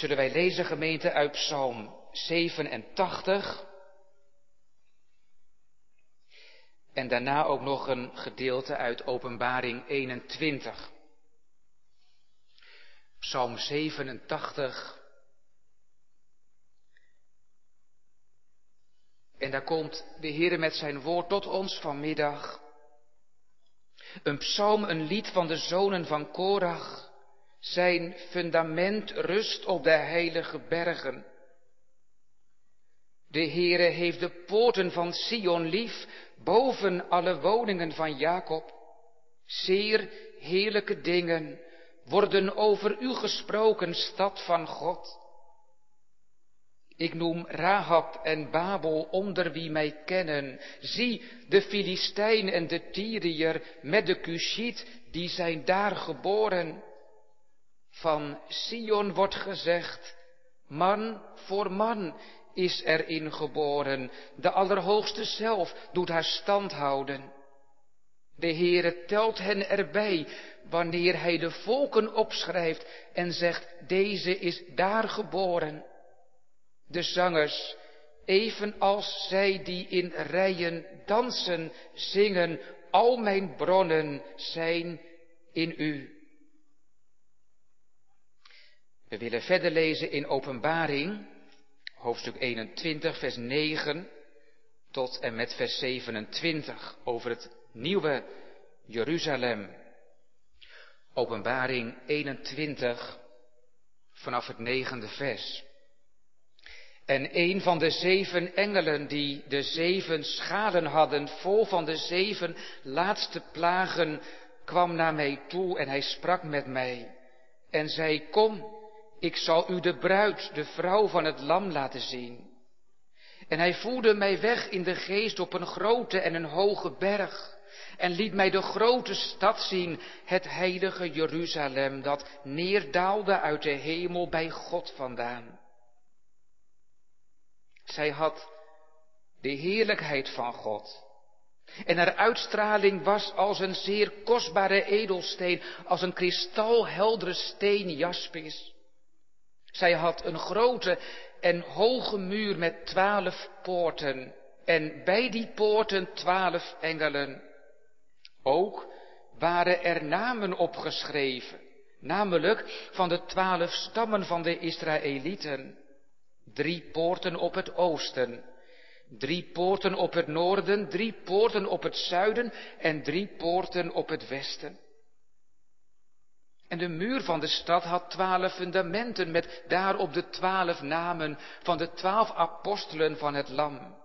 zullen wij lezen gemeente uit Psalm 87. En daarna ook nog een gedeelte uit Openbaring 21. Psalm 87. En daar komt de Heer met zijn woord tot ons vanmiddag. Een psalm, een lied van de zonen van Korach. Zijn fundament rust op de heilige bergen. De Heere heeft de poorten van Sion lief, boven alle woningen van Jacob. Zeer heerlijke dingen worden over u gesproken, stad van God. Ik noem Rahab en Babel onder wie mij kennen. Zie, de Filistijn en de Tyriër met de Cushiet, die zijn daar geboren. Van Sion wordt gezegd, man voor man is erin geboren. De Allerhoogste zelf doet haar stand houden. De Heere telt hen erbij, wanneer hij de volken opschrijft en zegt, deze is daar geboren de zangers, evenals zij die in rijen dansen, zingen, al mijn bronnen zijn in u. We willen verder lezen in Openbaring, hoofdstuk 21, vers 9 tot en met vers 27 over het nieuwe Jeruzalem. Openbaring 21 vanaf het negende vers. En een van de zeven engelen die de zeven schalen hadden, vol van de zeven laatste plagen, kwam naar mij toe en hij sprak met mij en zei, kom, ik zal u de bruid, de vrouw van het lam laten zien. En hij voerde mij weg in de geest op een grote en een hoge berg en liet mij de grote stad zien, het heilige Jeruzalem, dat neerdaalde uit de hemel bij God vandaan zij had de heerlijkheid van God. En haar uitstraling was als een zeer kostbare edelsteen, als een kristalheldere steen jaspis. Zij had een grote en hoge muur met twaalf poorten en bij die poorten twaalf engelen. Ook waren er namen opgeschreven, namelijk van de twaalf stammen van de Israëlieten. Drie poorten op het oosten, drie poorten op het noorden, drie poorten op het zuiden en drie poorten op het westen. En de muur van de stad had twaalf fundamenten met daarop de twaalf namen van de twaalf apostelen van het lam.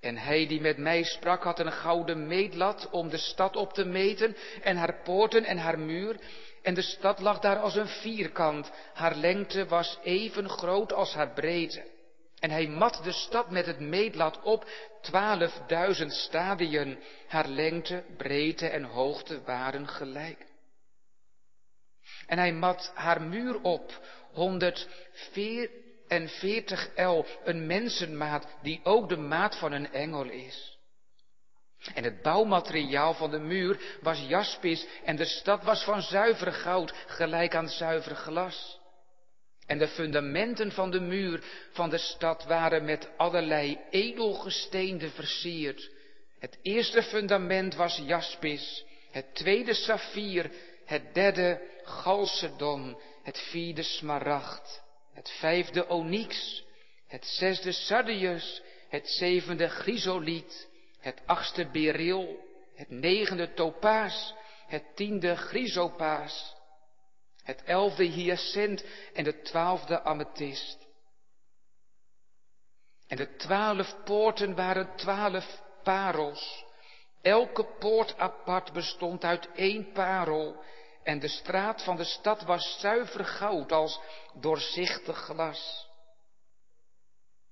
En hij die met mij sprak had een gouden meetlat om de stad op te meten en haar poorten en haar muur en de stad lag daar als een vierkant. Haar lengte was even groot als haar breedte. En hij mat de stad met het meetlat op, twaalfduizend stadien. Haar lengte, breedte en hoogte waren gelijk. En hij mat haar muur op, honderdveertig el, een mensenmaat die ook de maat van een engel is. En het bouwmateriaal van de muur was jaspis en de stad was van zuiver goud, gelijk aan zuiver glas. En de fundamenten van de muur van de stad waren met allerlei edelgesteenten versierd. Het eerste fundament was jaspis, het tweede saffier, het derde galsedon, het vierde smaragd, het vijfde onyx, het zesde sardius, het zevende chrysoliet, het achtste beryl, het negende topaas, het tiende chrysopaas, het elfde hyacint en de twaalfde amethyst. En de twaalf poorten waren twaalf parels. Elke poort apart bestond uit één parel. En de straat van de stad was zuiver goud als doorzichtig glas.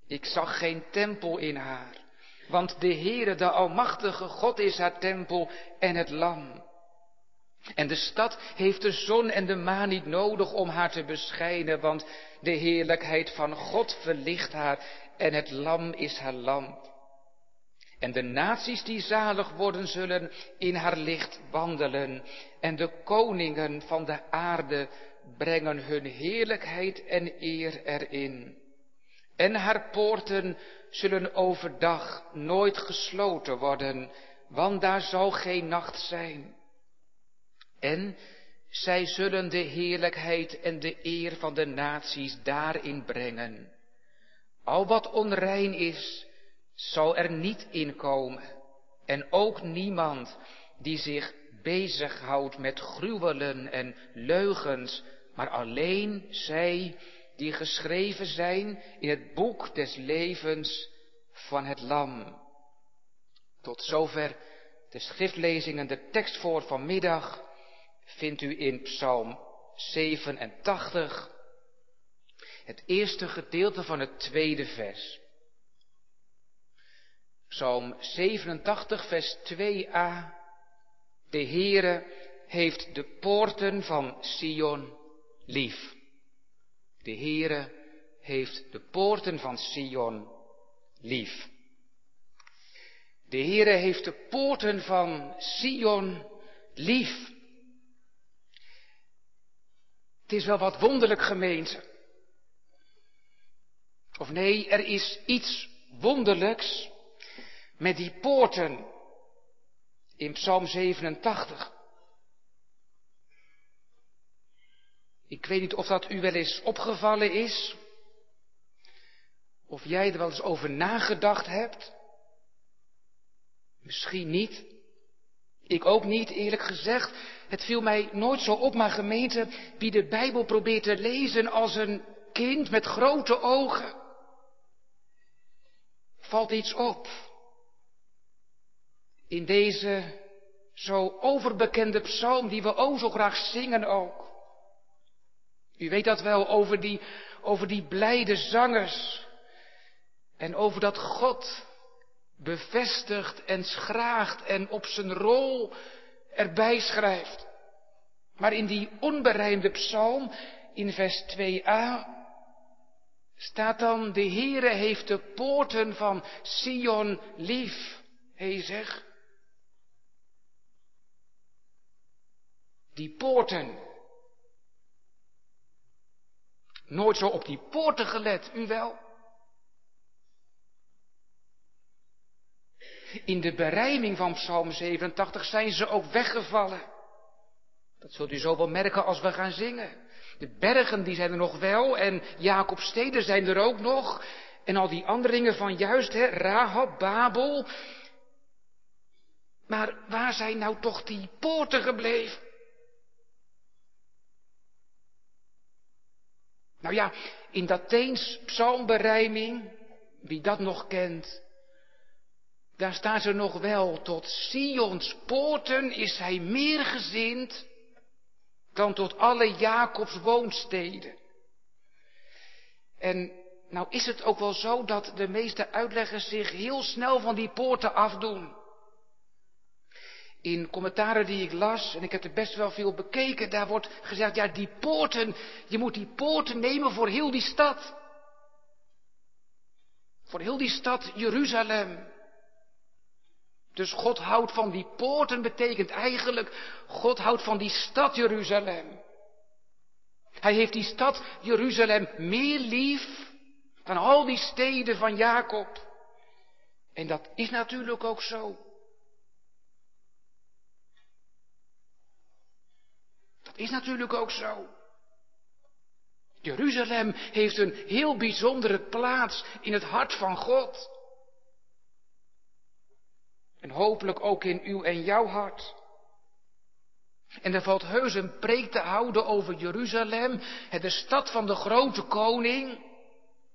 Ik zag geen tempel in haar want de Heere, de Almachtige God is haar tempel en het lam. En de stad heeft de zon en de maan niet nodig om haar te beschijnen, want de heerlijkheid van God verlicht haar en het lam is haar lamp. En de naties die zalig worden zullen in haar licht wandelen en de koningen van de aarde brengen hun heerlijkheid en eer erin. En haar poorten zullen overdag nooit gesloten worden, want daar zal geen nacht zijn. En zij zullen de heerlijkheid en de eer van de naties daarin brengen. Al wat onrein is, zal er niet inkomen. En ook niemand die zich bezighoudt met gruwelen en leugens, maar alleen zij die geschreven zijn in het boek des levens van het Lam. Tot zover de schriftlezingen, de tekst voor vanmiddag vindt u in Psalm 87, het eerste gedeelte van het tweede vers. Psalm 87, vers 2a. De Heere heeft de poorten van Sion lief. De Heere heeft de poorten van Sion lief. De Heere heeft de poorten van Sion lief. Het is wel wat wonderlijk gemeente. Of nee, er is iets wonderlijks met die poorten in Psalm 87. Ik weet niet of dat u wel eens opgevallen is, of jij er wel eens over nagedacht hebt. Misschien niet. Ik ook niet, eerlijk gezegd. Het viel mij nooit zo op, maar gemeente, wie de Bijbel probeert te lezen als een kind met grote ogen, valt iets op. In deze zo overbekende psalm die we o zo graag zingen ook. U weet dat wel over die, over die blijde zangers. En over dat God bevestigt en schraagt en op zijn rol erbij schrijft. Maar in die onberijmde psalm, in vers 2a, staat dan, de Heere heeft de poorten van Sion lief. Hij zegt, die poorten. Nooit zo op die poorten gelet, u wel? In de berijming van Psalm 87 zijn ze ook weggevallen. Dat zult u zo wel merken als we gaan zingen. De bergen die zijn er nog wel en Jacobsteden zijn er ook nog. En al die andere dingen van juist, hè, Rahab, Babel. Maar waar zijn nou toch die poorten gebleven? Nou ja, in dat Teens psalmberijming, wie dat nog kent, daar staan ze nog wel, tot Sions poorten is hij meer gezind dan tot alle Jacobs woonsteden. En nou is het ook wel zo dat de meeste uitleggers zich heel snel van die poorten afdoen. In commentaren die ik las, en ik heb er best wel veel bekeken, daar wordt gezegd, ja die poorten, je moet die poorten nemen voor heel die stad. Voor heel die stad Jeruzalem. Dus God houdt van die poorten betekent eigenlijk, God houdt van die stad Jeruzalem. Hij heeft die stad Jeruzalem meer lief dan al die steden van Jacob. En dat is natuurlijk ook zo. Dat is natuurlijk ook zo. Jeruzalem heeft een heel bijzondere plaats in het hart van God. En hopelijk ook in uw en jouw hart. En er valt heus een preek te houden over Jeruzalem, de stad van de grote koning.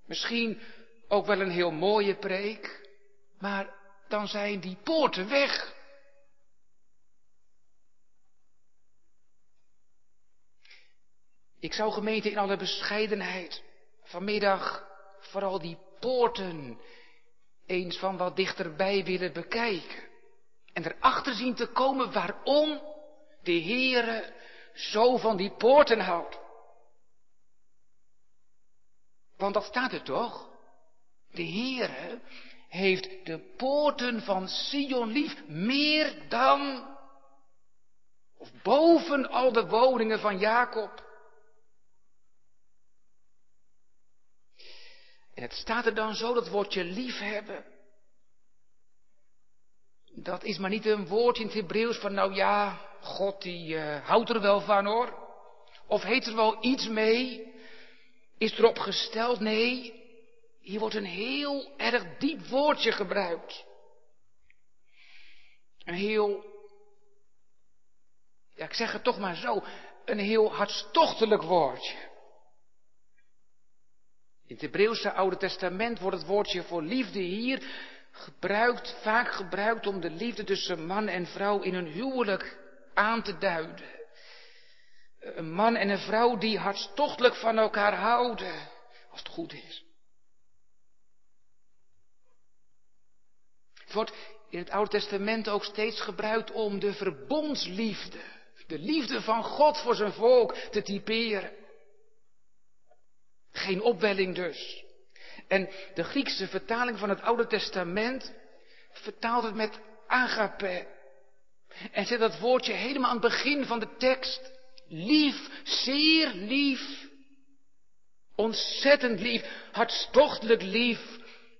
Misschien ook wel een heel mooie preek, maar dan zijn die poorten weg. Ik zou gemeente in alle bescheidenheid vanmiddag vooral die poorten eens van wat dichterbij willen bekijken. En erachter zien te komen waarom de Heere zo van die poorten houdt. Want dat staat er toch? De Heere heeft de poorten van Sion lief meer dan of boven al de woningen van Jacob. En het staat er dan zo, dat woordje liefhebben. Dat is maar niet een woordje in het Hebreeuws van, nou ja, God die uh, houdt er wel van hoor. Of heeft er wel iets mee? Is erop gesteld? Nee, hier wordt een heel erg diep woordje gebruikt. Een heel, ja ik zeg het toch maar zo, een heel hartstochtelijk woordje. In het Hebreeuwse Oude Testament wordt het woordje voor liefde hier gebruikt, vaak gebruikt om de liefde tussen man en vrouw in een huwelijk aan te duiden. Een man en een vrouw die hartstochtelijk van elkaar houden, als het goed is. Het wordt in het Oude Testament ook steeds gebruikt om de verbondsliefde, de liefde van God voor zijn volk te typeren. Geen opwelling dus. En de Griekse vertaling van het Oude Testament vertaalt het met agape. En zet dat woordje helemaal aan het begin van de tekst. Lief, zeer lief. Ontzettend lief, hartstochtelijk lief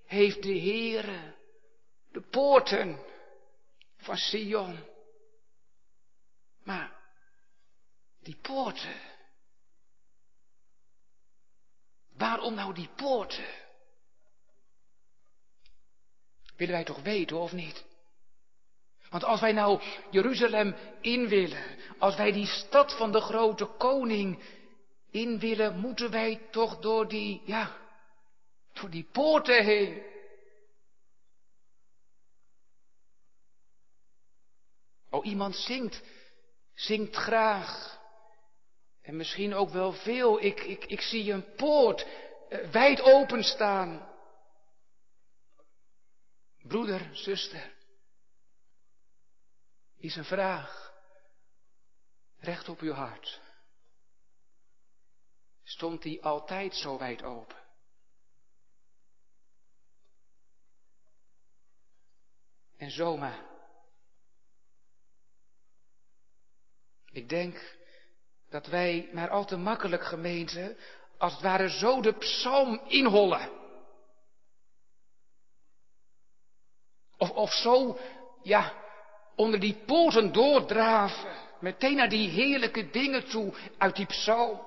heeft de Heere de poorten van Sion. Maar die poorten. Waarom nou die poorten? Willen wij toch weten of niet? Want als wij nou Jeruzalem in willen, als wij die stad van de grote koning in willen, moeten wij toch door die, ja, door die poorten heen. Oh, iemand zingt, zingt graag. En misschien ook wel veel. Ik, ik, ik zie een poort uh, wijd openstaan. Broeder, zuster, is een vraag recht op uw hart. Stond die altijd zo wijd open? En zomaar. Ik denk dat wij maar al te makkelijk gemeente, als het ware zo de psalm inhollen. Of, of zo, ja, onder die poorten doordraven. Meteen naar die heerlijke dingen toe uit die psalm.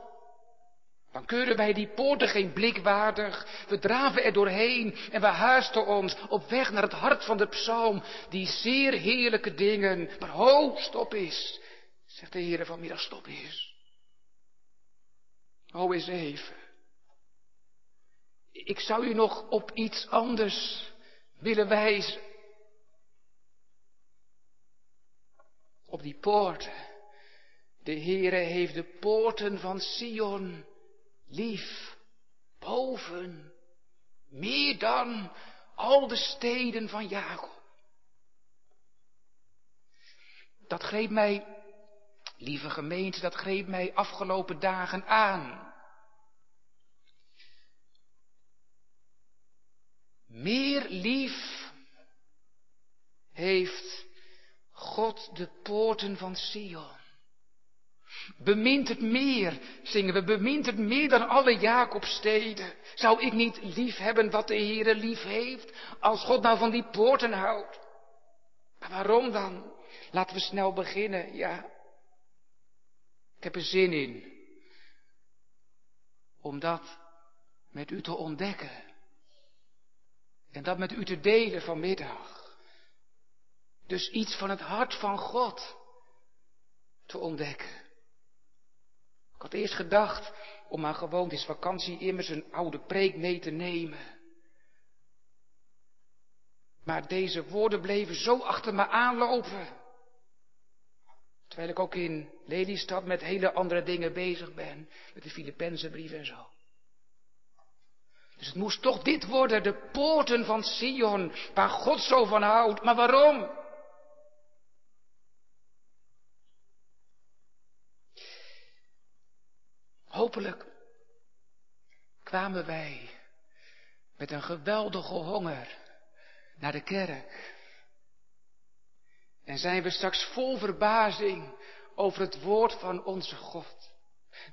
Dan keuren wij die poorten geen blik waardig. We draven er doorheen en we haasten ons op weg naar het hart van de psalm. Die zeer heerlijke dingen. Maar ho, stop eens. Zegt de Heer vanmiddag, stop eens. Ho eens even. Ik zou u nog op iets anders willen wijzen. op die poorten. De Heere heeft de poorten van Sion lief, boven, meer dan al de steden van Jacob. Dat greep mij, lieve gemeente, dat greep mij afgelopen dagen aan. Meer lief heeft God de poorten van Sion. Bemint het meer, zingen we, bemint het meer dan alle Jacobsteden. Zou ik niet lief hebben wat de Heere lief heeft, als God nou van die poorten houdt? Maar waarom dan? Laten we snel beginnen, ja. Ik heb er zin in. Om dat met u te ontdekken. En dat met u te delen vanmiddag. Dus iets van het hart van God te ontdekken. Ik had eerst gedacht om aan gewoontes vakantie immers een oude preek mee te nemen. Maar deze woorden bleven zo achter me aanlopen. Terwijl ik ook in Lelystad met hele andere dingen bezig ben. Met de Filippense brief en zo. Dus het moest toch dit worden, de poorten van Sion, waar God zo van houdt. Maar waarom? Hopelijk kwamen wij met een geweldige honger naar de kerk. En zijn we straks vol verbazing over het woord van onze God.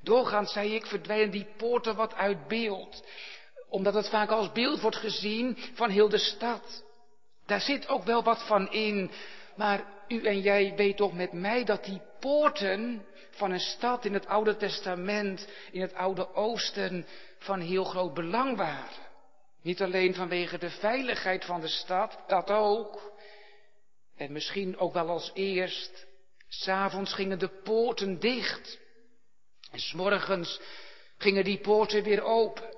Doorgaans, zei ik, verdwijnen die poorten wat uit beeld. omdat het vaak als beeld wordt gezien van heel de stad. Daar zit ook wel wat van in, maar u en jij weet toch met mij dat die poorten van een stad in het Oude Testament, in het Oude Oosten, van heel groot belang waren. Niet alleen vanwege de veiligheid van de stad, dat ook. En misschien ook wel als eerst, s'avonds gingen de poorten dicht. En s'morgens gingen die poorten weer open.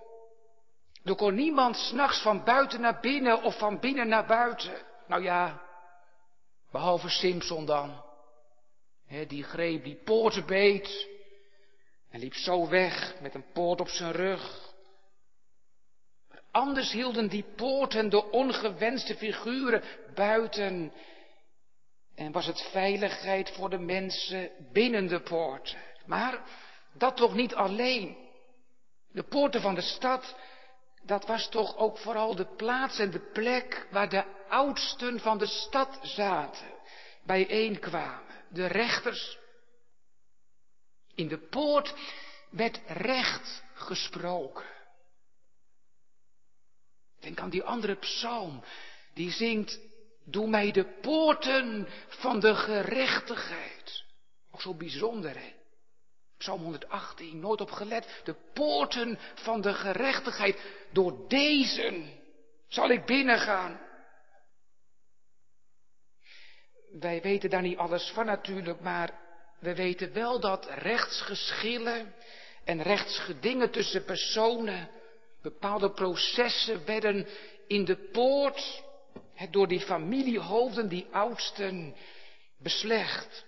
Er kon niemand s'nachts van buiten naar binnen of van binnen naar buiten. Nou ja, behalve Simpson dan. die greep die poorten beet en liep zo weg met een poort op zijn rug. Anders hielden die poorten de ongewenste figuren buiten. En was het veiligheid voor de mensen binnen de poorten. Maar dat toch niet alleen. De poorten van de stad, dat was toch ook vooral de plaats en de plek waar de oudsten van de stad zaten, bijeenkwamen, de rechters. In de poort werd recht gesproken. Denk aan die andere psalm, die zingt, doe mij de poorten van de gerechtigheid. Ook zo bijzonder, hè? Psalm 118, nooit op gelet. De poorten van de gerechtigheid, door deze zal ik binnengaan. Wij weten daar niet alles van natuurlijk, maar we weten wel dat rechtsgeschillen en rechtsgedingen tussen personen Bepaalde processen werden in de poort door die familiehoofden, die oudsten, beslecht.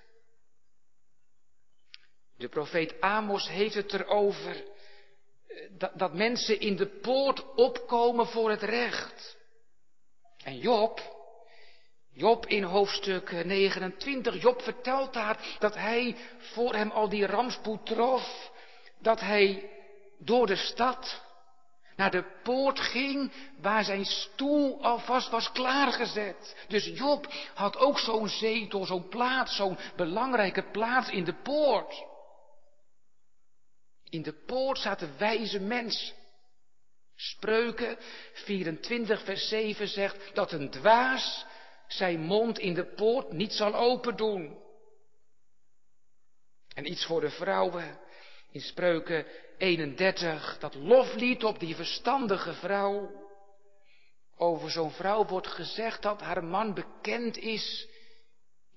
De profeet Amos heeft het erover eh, dat, dat mensen in de poort opkomen voor het recht. En Job, Job in hoofdstuk 29, Job vertelt daar dat hij voor hem al die rampspoed trof, dat hij door de stad naar de poort ging waar zijn stoel alvast was klaargezet. Dus Job had ook zo'n zetel, zo'n plaats, zo'n belangrijke plaats in de poort. In de poort zaten wijze mensen. Spreuken 24 vers 7 zegt dat een dwaas zijn mond in de poort niet zal open doen. En iets voor de vrouwen. In Spreuken 31, dat loflied op die verstandige vrouw. Over zo'n vrouw wordt gezegd dat haar man bekend is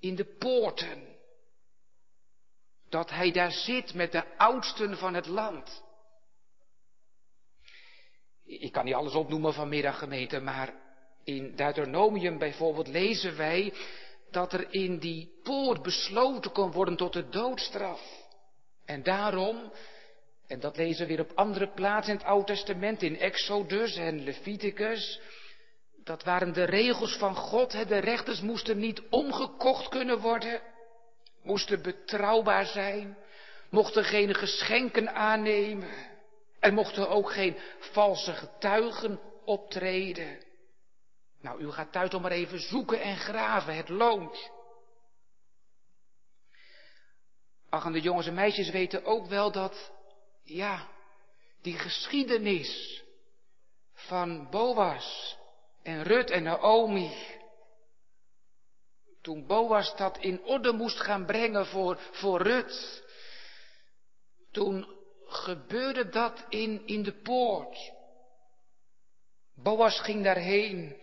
in de poorten. Dat hij daar zit met de oudsten van het land. Ik kan niet alles opnoemen vanmiddag gemeente, maar in Deuteronomium bijvoorbeeld lezen wij dat er in die poort besloten kon worden tot de doodstraf. En daarom en dat lezen we weer op andere plaatsen in het Oude Testament, in Exodus en Leviticus. Dat waren de regels van God. De rechters moesten niet omgekocht kunnen worden. Moesten betrouwbaar zijn. Mochten geen geschenken aannemen. Er mochten ook geen valse getuigen optreden. Nou, u gaat thuis om maar even zoeken en graven. Het loont. Ach, en de jongens en meisjes weten ook wel dat ja, die geschiedenis van Boas en Rut en Naomi. Toen Boas dat in orde moest gaan brengen voor, voor Rut. Toen gebeurde dat in, in de poort. Boas ging daarheen.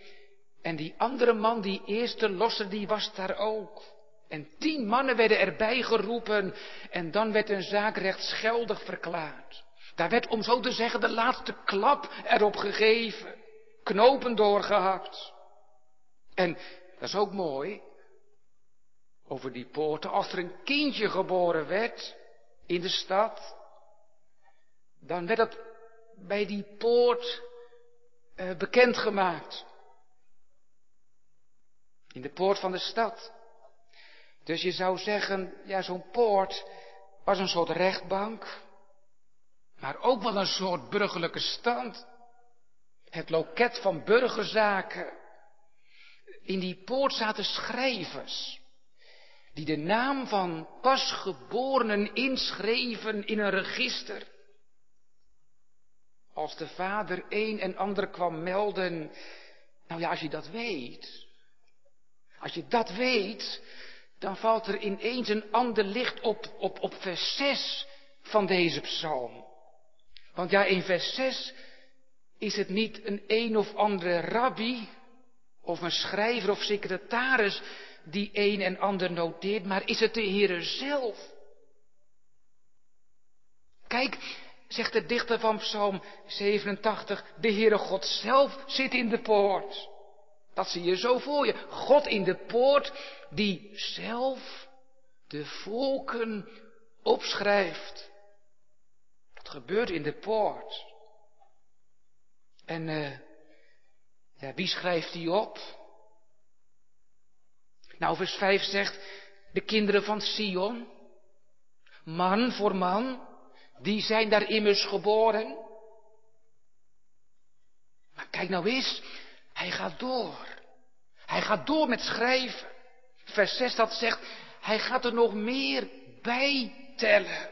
En die andere man, die eerste losser, die was daar ook. En tien mannen werden erbij geroepen en dan werd een zaak rechtsgeldig verklaard. Daar werd, om zo te zeggen, de laatste klap erop gegeven. Knopen doorgehakt. En dat is ook mooi. Over die poorten, als er een kindje geboren werd in de stad, dan werd dat bij die poort eh, bekendgemaakt. In de poort van de stad. Dus je zou zeggen, ja, zo'n poort was een soort rechtbank, maar ook wel een soort burgerlijke stand. Het loket van burgerzaken. In die poort zaten schrijvers, die de naam van pasgeborenen inschreven in een register. als de vader een en ander kwam melden. Nou ja, als je dat weet, als je dat weet, dan valt er ineens een ander licht op, op, op vers 6 van deze psalm. Want ja, in vers 6 is het niet een een of andere rabbi of een schrijver of secretaris die een en ander noteert, maar is het de Heere zelf. Kijk, zegt de dichter van Psalm 87, de Heere God zelf zit in de poort. Dat zie je zo voor je. God in de poort die zelf de volken opschrijft. Dat gebeurt in de poort. En uh, ja, wie schrijft die op? Nou, vers 5 zegt, de kinderen van Sion, man voor man, die zijn daar immers geboren. Maar kijk nou eens, hij gaat door. Hij gaat door met schrijven. Vers 6 dat zegt, hij gaat er nog meer bij tellen.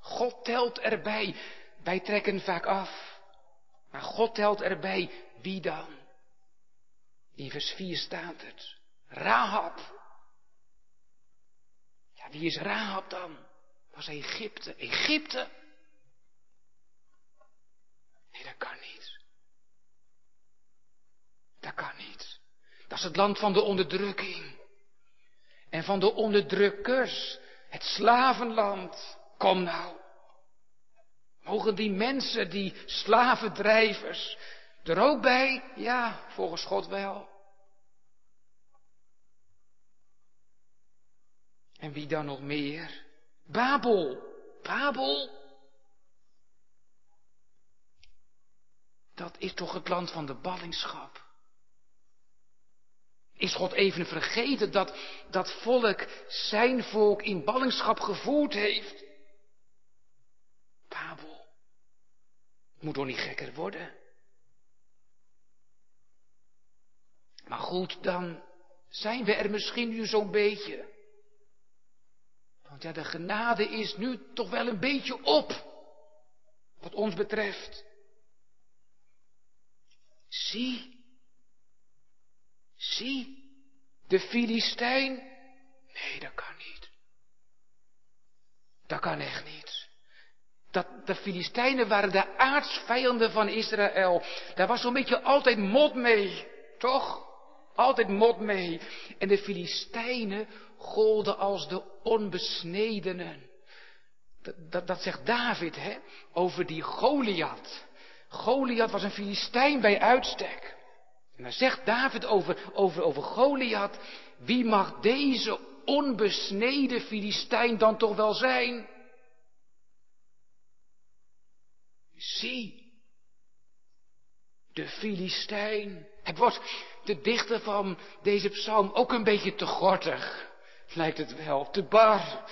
God telt erbij. Wij trekken vaak af. Maar God telt erbij. Wie dan? In vers 4 staat het. Rahab. Ja, wie is Rahab dan? Was Egypte. Egypte? Nee, dat kan niet. Dat kan niet. Dat is het land van de onderdrukking. En van de onderdrukkers. Het slavenland. Kom nou. Mogen die mensen, die slavendrijvers, er ook bij? Ja, volgens God wel. En wie dan nog meer? Babel. Babel. Dat is toch het land van de ballingschap. Is God even vergeten dat dat volk zijn volk in ballingschap gevoerd heeft? Babel. Het moet toch niet gekker worden? Maar goed, dan zijn we er misschien nu zo'n beetje. Want ja, de genade is nu toch wel een beetje op. Wat ons betreft. Zie. Zie. De Filistijn. Nee, dat kan niet. Dat kan echt niet. Dat, de Filistijnen waren de aardsvijanden van Israël. Daar was zo'n beetje altijd mot mee. Toch? Altijd mot mee. En de Filistijnen golden als de onbesnedenen. Dat, dat, dat zegt David, hè, over die Goliath. Goliath was een Filistijn bij uitstek. En dan zegt David over, over, over Goliath, wie mag deze onbesneden Filistijn dan toch wel zijn? Zie, de Filistijn. Het wordt de dichter van deze psalm ook een beetje te gortig lijkt het wel. Te bar.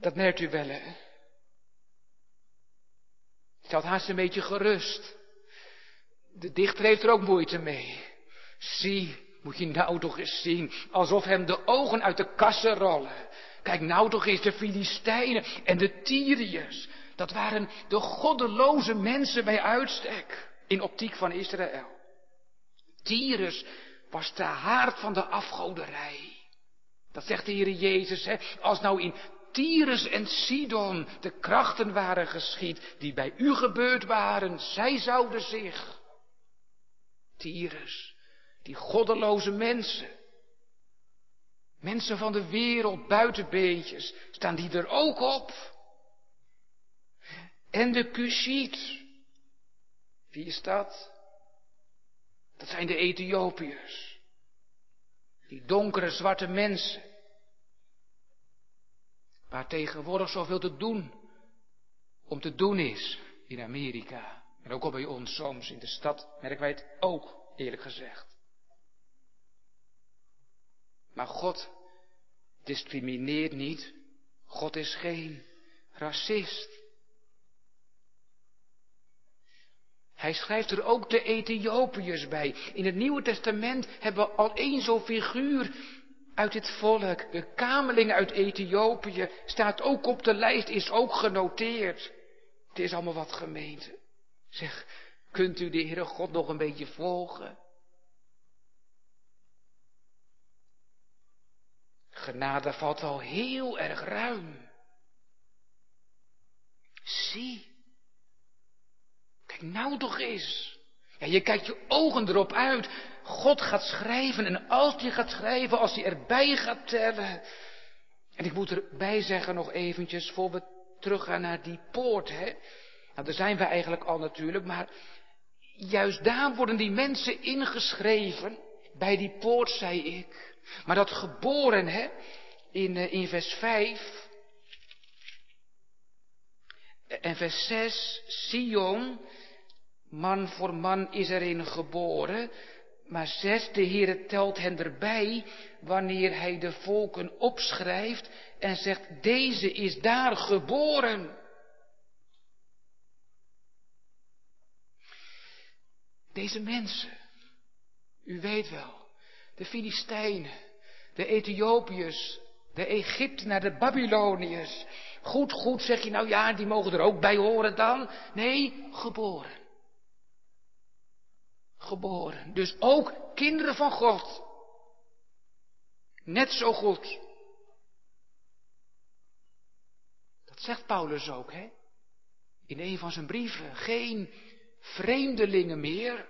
Dat merkt u wel, hè? Stelt haast een beetje gerust. De dichter heeft er ook moeite mee. Zie, moet je nou toch eens zien, alsof hem de ogen uit de kassen rollen. Kijk nou toch eens de Filistijnen en de Tyriërs. Dat waren de goddeloze mensen bij uitstek in optiek van Israël. Tyrus was de haard van de afgoderij. Dat zegt de Heer Jezus, hè? als nou in Tyrus en Sidon de krachten waren geschied die bij u gebeurd waren, zij zouden zich, Tyrus, die goddeloze mensen, mensen van de wereld, buitenbeetjes, staan die er ook op? En de Cushiet, wie is dat? Dat zijn de Ethiopiërs. Die donkere zwarte mensen. Waar tegenwoordig zoveel te doen, om te doen is in Amerika. En ook al bij ons soms in de stad merken wij het ook, eerlijk gezegd. Maar God discrimineert niet. God is geen racist. Hij schrijft er ook de Ethiopiërs bij. In het Nieuwe Testament hebben we al één zo'n figuur uit dit volk. De kameling uit Ethiopië staat ook op de lijst, is ook genoteerd. Het is allemaal wat gemeente. Zeg, kunt u de Heere God nog een beetje volgen? Genade valt al heel erg ruim. Zie. Kijk nou toch eens. Ja, je kijkt je ogen erop uit. God gaat schrijven en als hij gaat schrijven, als hij erbij gaat tellen. En ik moet erbij zeggen nog eventjes, voor we teruggaan naar die poort, hè. Nou, daar zijn we eigenlijk al natuurlijk, maar juist daar worden die mensen ingeschreven. Bij die poort, zei ik. Maar dat geboren, hè, in, eh, in vers 5 en vers 6, Sion, man voor man is erin geboren. Maar zes, de Heere telt hen erbij wanneer hij de volken opschrijft en zegt, deze is daar geboren. Deze mensen, u weet wel, de Filistijnen, de Ethiopiërs, de Egyptenaren, de Babyloniërs. Goed, goed, zeg je nou ja, die mogen er ook bij horen dan. Nee, geboren. Geboren. Dus ook kinderen van God. Net zo goed. Dat zegt Paulus ook, hè? In een van zijn brieven. Geen vreemdelingen meer.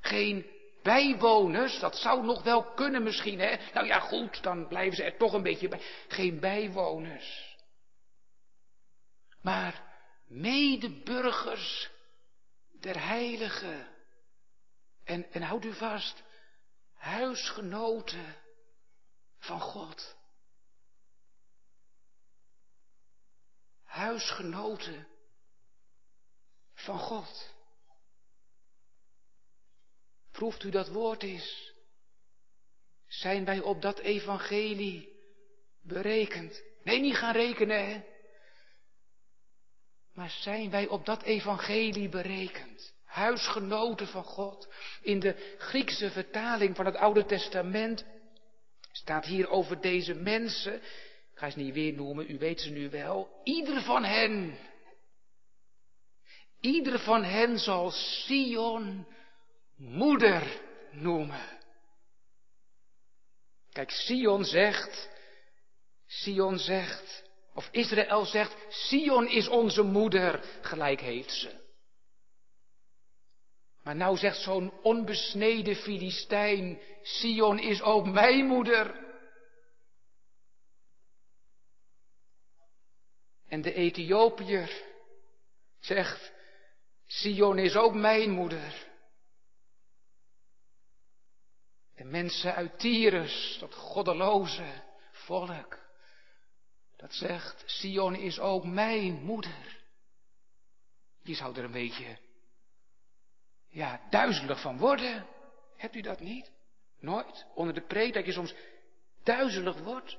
Geen bijwoners, dat zou nog wel kunnen misschien, hè? Nou ja, goed, dan blijven ze er toch een beetje bij. Geen bijwoners. Maar medeburgers der heiligen. En, en houd u vast, huisgenoten van God. Huisgenoten van God. Proeft u dat woord is? Zijn wij op dat evangelie berekend? Nee, niet gaan rekenen, hè? Maar zijn wij op dat evangelie berekend? Huisgenoten van God. In de Griekse vertaling van het Oude Testament staat hier over deze mensen. Ik ga ze niet weer noemen, u weet ze nu wel. Ieder van hen. Ieder van hen zal Sion moeder noemen. Kijk, Sion zegt, Sion zegt, of Israël zegt, Sion is onze moeder, gelijk heeft ze. Maar nou zegt zo'n onbesneden Filistijn, Sion is ook mijn moeder. En de Ethiopiër zegt, Sion is ook mijn moeder. De mensen uit Tyrus, dat goddeloze volk, dat zegt, Sion is ook mijn moeder. Die zou er een beetje, ja, duizelig van worden. Hebt u dat niet? Nooit? Onder de preek dat je soms duizelig wordt?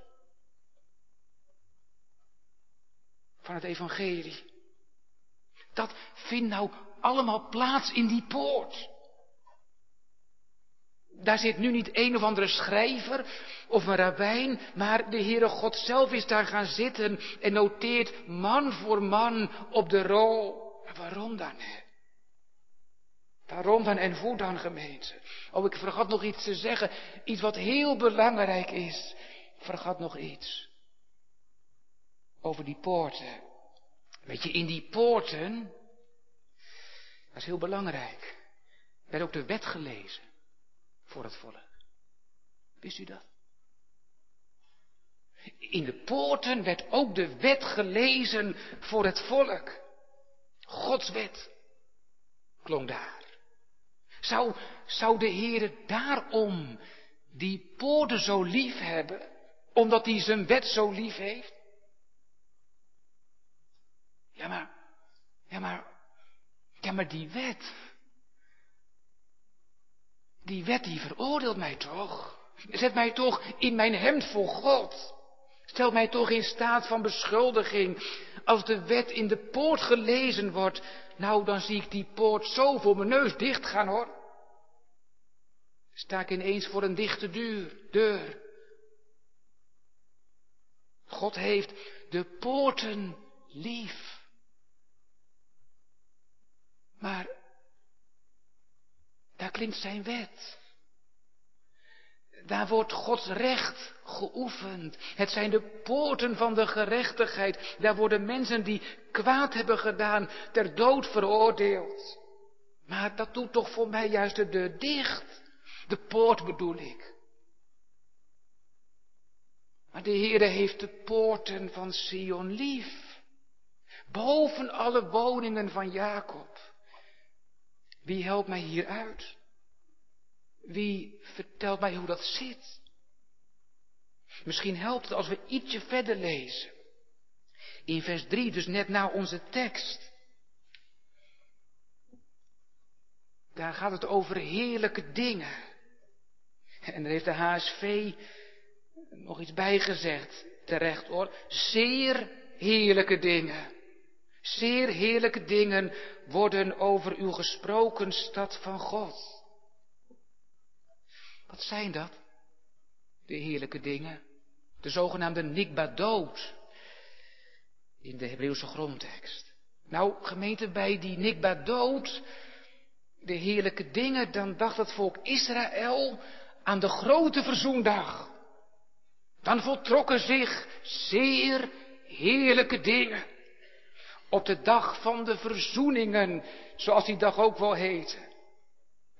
Van het evangelie. Dat vindt nou allemaal plaats in die poort. Daar zit nu niet een of andere schrijver of een rabbijn, maar de Heere God zelf is daar gaan zitten en noteert man voor man op de rol. Waarom dan? Waarom dan en hoe dan gemeente? Oh, ik vergat nog iets te zeggen. Iets wat heel belangrijk is. Ik vergat nog iets. Over die poorten. Weet je, in die poorten, dat is heel belangrijk, werd ook de wet gelezen voor het volk. Wist u dat? In de poorten werd ook de wet gelezen voor het volk. Gods wet klonk daar. Zou, zou de Heer daarom die poorten zo lief hebben, omdat hij zijn wet zo lief heeft? Ja, maar, ja, maar, ja, maar die wet, die wet die veroordeelt mij toch. Zet mij toch in mijn hemd voor God. Stel mij toch in staat van beschuldiging. Als de wet in de poort gelezen wordt, nou dan zie ik die poort zo voor mijn neus dicht gaan hoor. Sta ik ineens voor een dichte deur. deur. God heeft de poorten lief. Klinkt zijn wet. Daar wordt Gods recht geoefend. Het zijn de poorten van de gerechtigheid. Daar worden mensen die kwaad hebben gedaan ter dood veroordeeld. Maar dat doet toch voor mij juist de deur dicht. De poort bedoel ik. Maar de Heere heeft de poorten van Sion lief. Boven alle woningen van Jacob. Wie helpt mij hier uit? Wie vertelt mij hoe dat zit? Misschien helpt het als we ietsje verder lezen. In vers 3, dus net na onze tekst. Daar gaat het over heerlijke dingen. En daar heeft de HSV nog iets bijgezegd. Terecht hoor. Zeer heerlijke dingen. Zeer heerlijke dingen worden over uw gesproken stad van God. Wat zijn dat? De heerlijke dingen. De zogenaamde nikbadoot. In de Hebreeuwse grondtekst. Nou, gemeente, bij die nikbadoot, de heerlijke dingen, dan dacht het volk Israël aan de grote verzoendag. Dan voltrokken zich zeer heerlijke dingen. Op de dag van de verzoeningen, zoals die dag ook wel heette.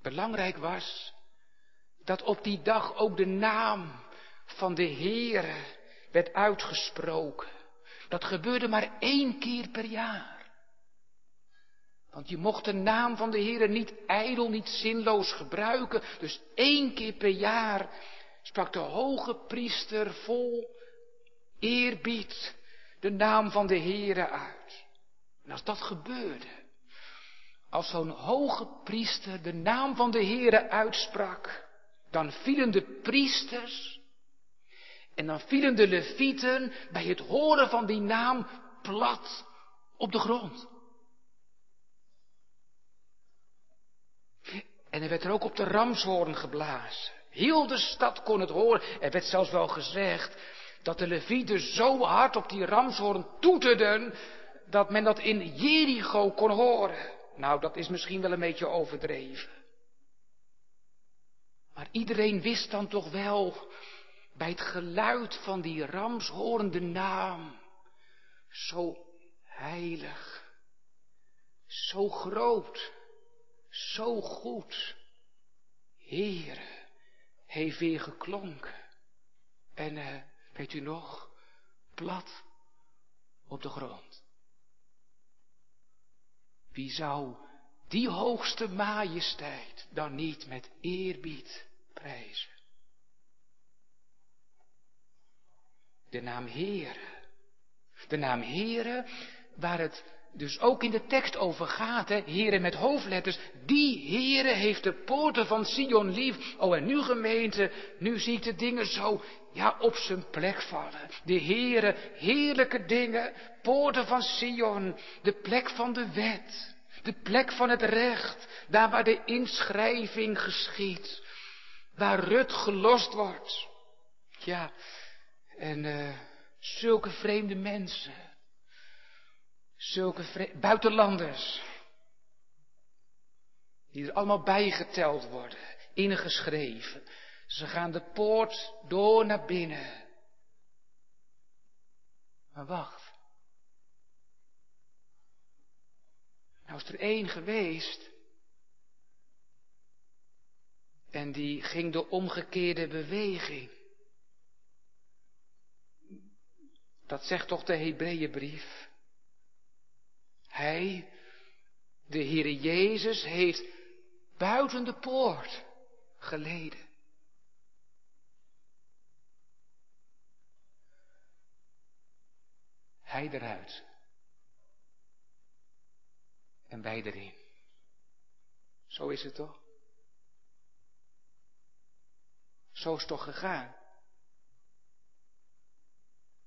Belangrijk was dat op die dag ook de naam van de Heere werd uitgesproken. Dat gebeurde maar één keer per jaar. Want je mocht de naam van de Heere niet ijdel, niet zinloos gebruiken. Dus één keer per jaar sprak de hoge priester vol eerbied de naam van de Heere uit. En als dat gebeurde, als zo'n hoge priester de naam van de Heere uitsprak, dan vielen de priesters en dan vielen de levieten bij het horen van die naam plat op de grond. En er werd er ook op de ramshoorn geblazen. Heel de stad kon het horen. Er werd zelfs wel gezegd dat de levieten zo hard op die ramshoorn toeterden dat men dat in Jericho kon horen. Nou, dat is misschien wel een beetje overdreven. Maar iedereen wist dan toch wel bij het geluid van die ramshorende naam, zo heilig, zo groot, zo goed, Heere, heeft weer geklonken. En uh, weet u nog, plat op de grond. Wie zou die hoogste majesteit dan niet met eerbied prijzen? De naam Heere. De naam Heere, waar het dus ook in de tekst over gaat, hè, Heere met hoofdletters. Die Heere heeft de poorten van Sion lief. Oh, en nu gemeente, nu ziet de dingen zo, ja, op zijn plek vallen. De Heere, heerlijke dingen, poorten van Sion, de plek van de wet. De plek van het recht, daar waar de inschrijving geschiet. Waar Rut gelost wordt. Ja, en uh, zulke vreemde mensen. Zulke buitenlanders. Die er allemaal bijgeteld worden. Ingeschreven. Ze gaan de poort door naar binnen. Maar wacht. Nou is er één geweest. En die ging de omgekeerde beweging. Dat zegt toch de Hebreeënbrief. Hij, de Heere Jezus, heeft buiten de poort geleden. Hij eruit. En wij erin. Zo is het toch? Zo is het toch gegaan?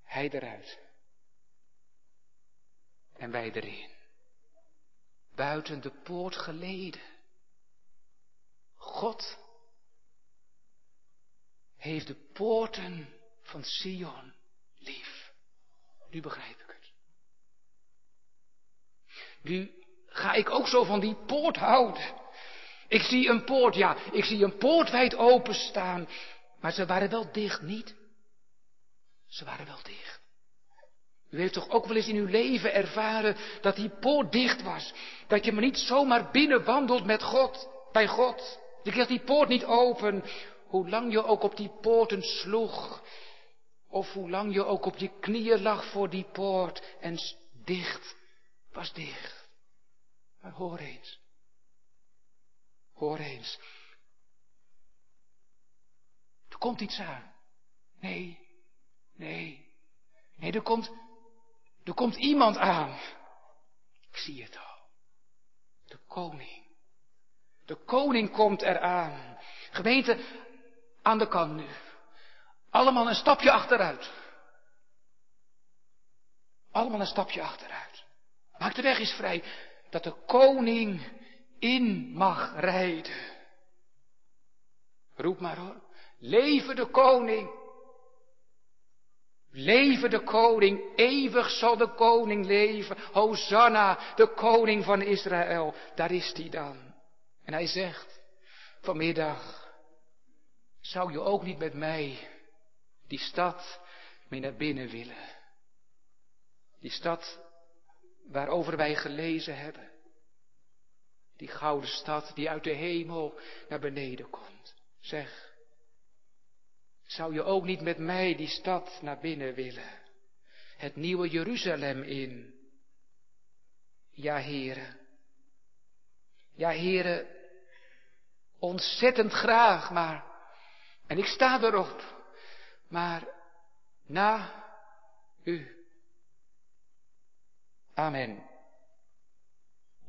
Hij eruit. En wij erin. Buiten de poort geleden. God heeft de poorten van Sion lief. Nu begrijp ik het. Nu ga ik ook zo van die poort houden. Ik zie een poort, ja, ik zie een poort wijd openstaan. Maar ze waren wel dicht, niet? Ze waren wel dicht. U heeft toch ook wel eens in uw leven ervaren dat die poort dicht was. Dat je maar niet zomaar binnenwandelt met God, bij God. Je kreeg die poort niet open. Hoe lang je ook op die poorten sloeg. Of hoe lang je ook op je knieën lag voor die poort. En dicht was dicht. Maar hoor eens. Hoor eens. Er komt iets aan. Nee, nee, nee, er komt, er komt iemand aan. Ik zie het al. De koning. De koning komt eraan. Gemeente, aan de kant nu. Allemaal een stapje achteruit. Allemaal een stapje achteruit. Maak de weg eens vrij. Dat de koning in mag rijden. Roep maar hoor. Leven de koning. Leven de koning, eeuwig zal de koning leven. Hosanna, de koning van Israël. Daar is hij dan. En hij zegt vanmiddag, zou je ook niet met mij die stad mee naar binnen willen? Die stad waarover wij gelezen hebben. Die gouden stad die uit de hemel naar beneden komt. Zeg, zou je ook niet met mij die stad naar binnen willen? Het nieuwe Jeruzalem in. Ja, heren. Ja, heren. Ontzettend graag, maar. En ik sta erop. Maar na u. Amen.